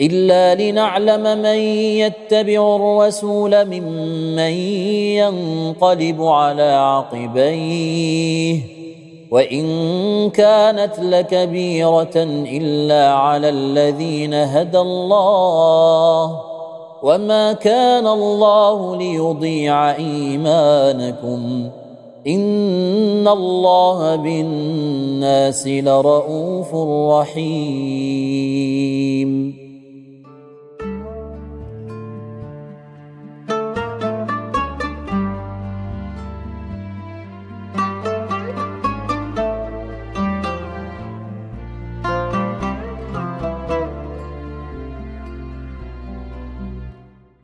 إلا لنعلم من يتبع الرسول ممن ينقلب على عقبيه. وإن كانت لكبيرة إلا على الذين هدى الله. وما كان الله ليضيع إيمانكم. إن الله بالناس لرءوف رحيم.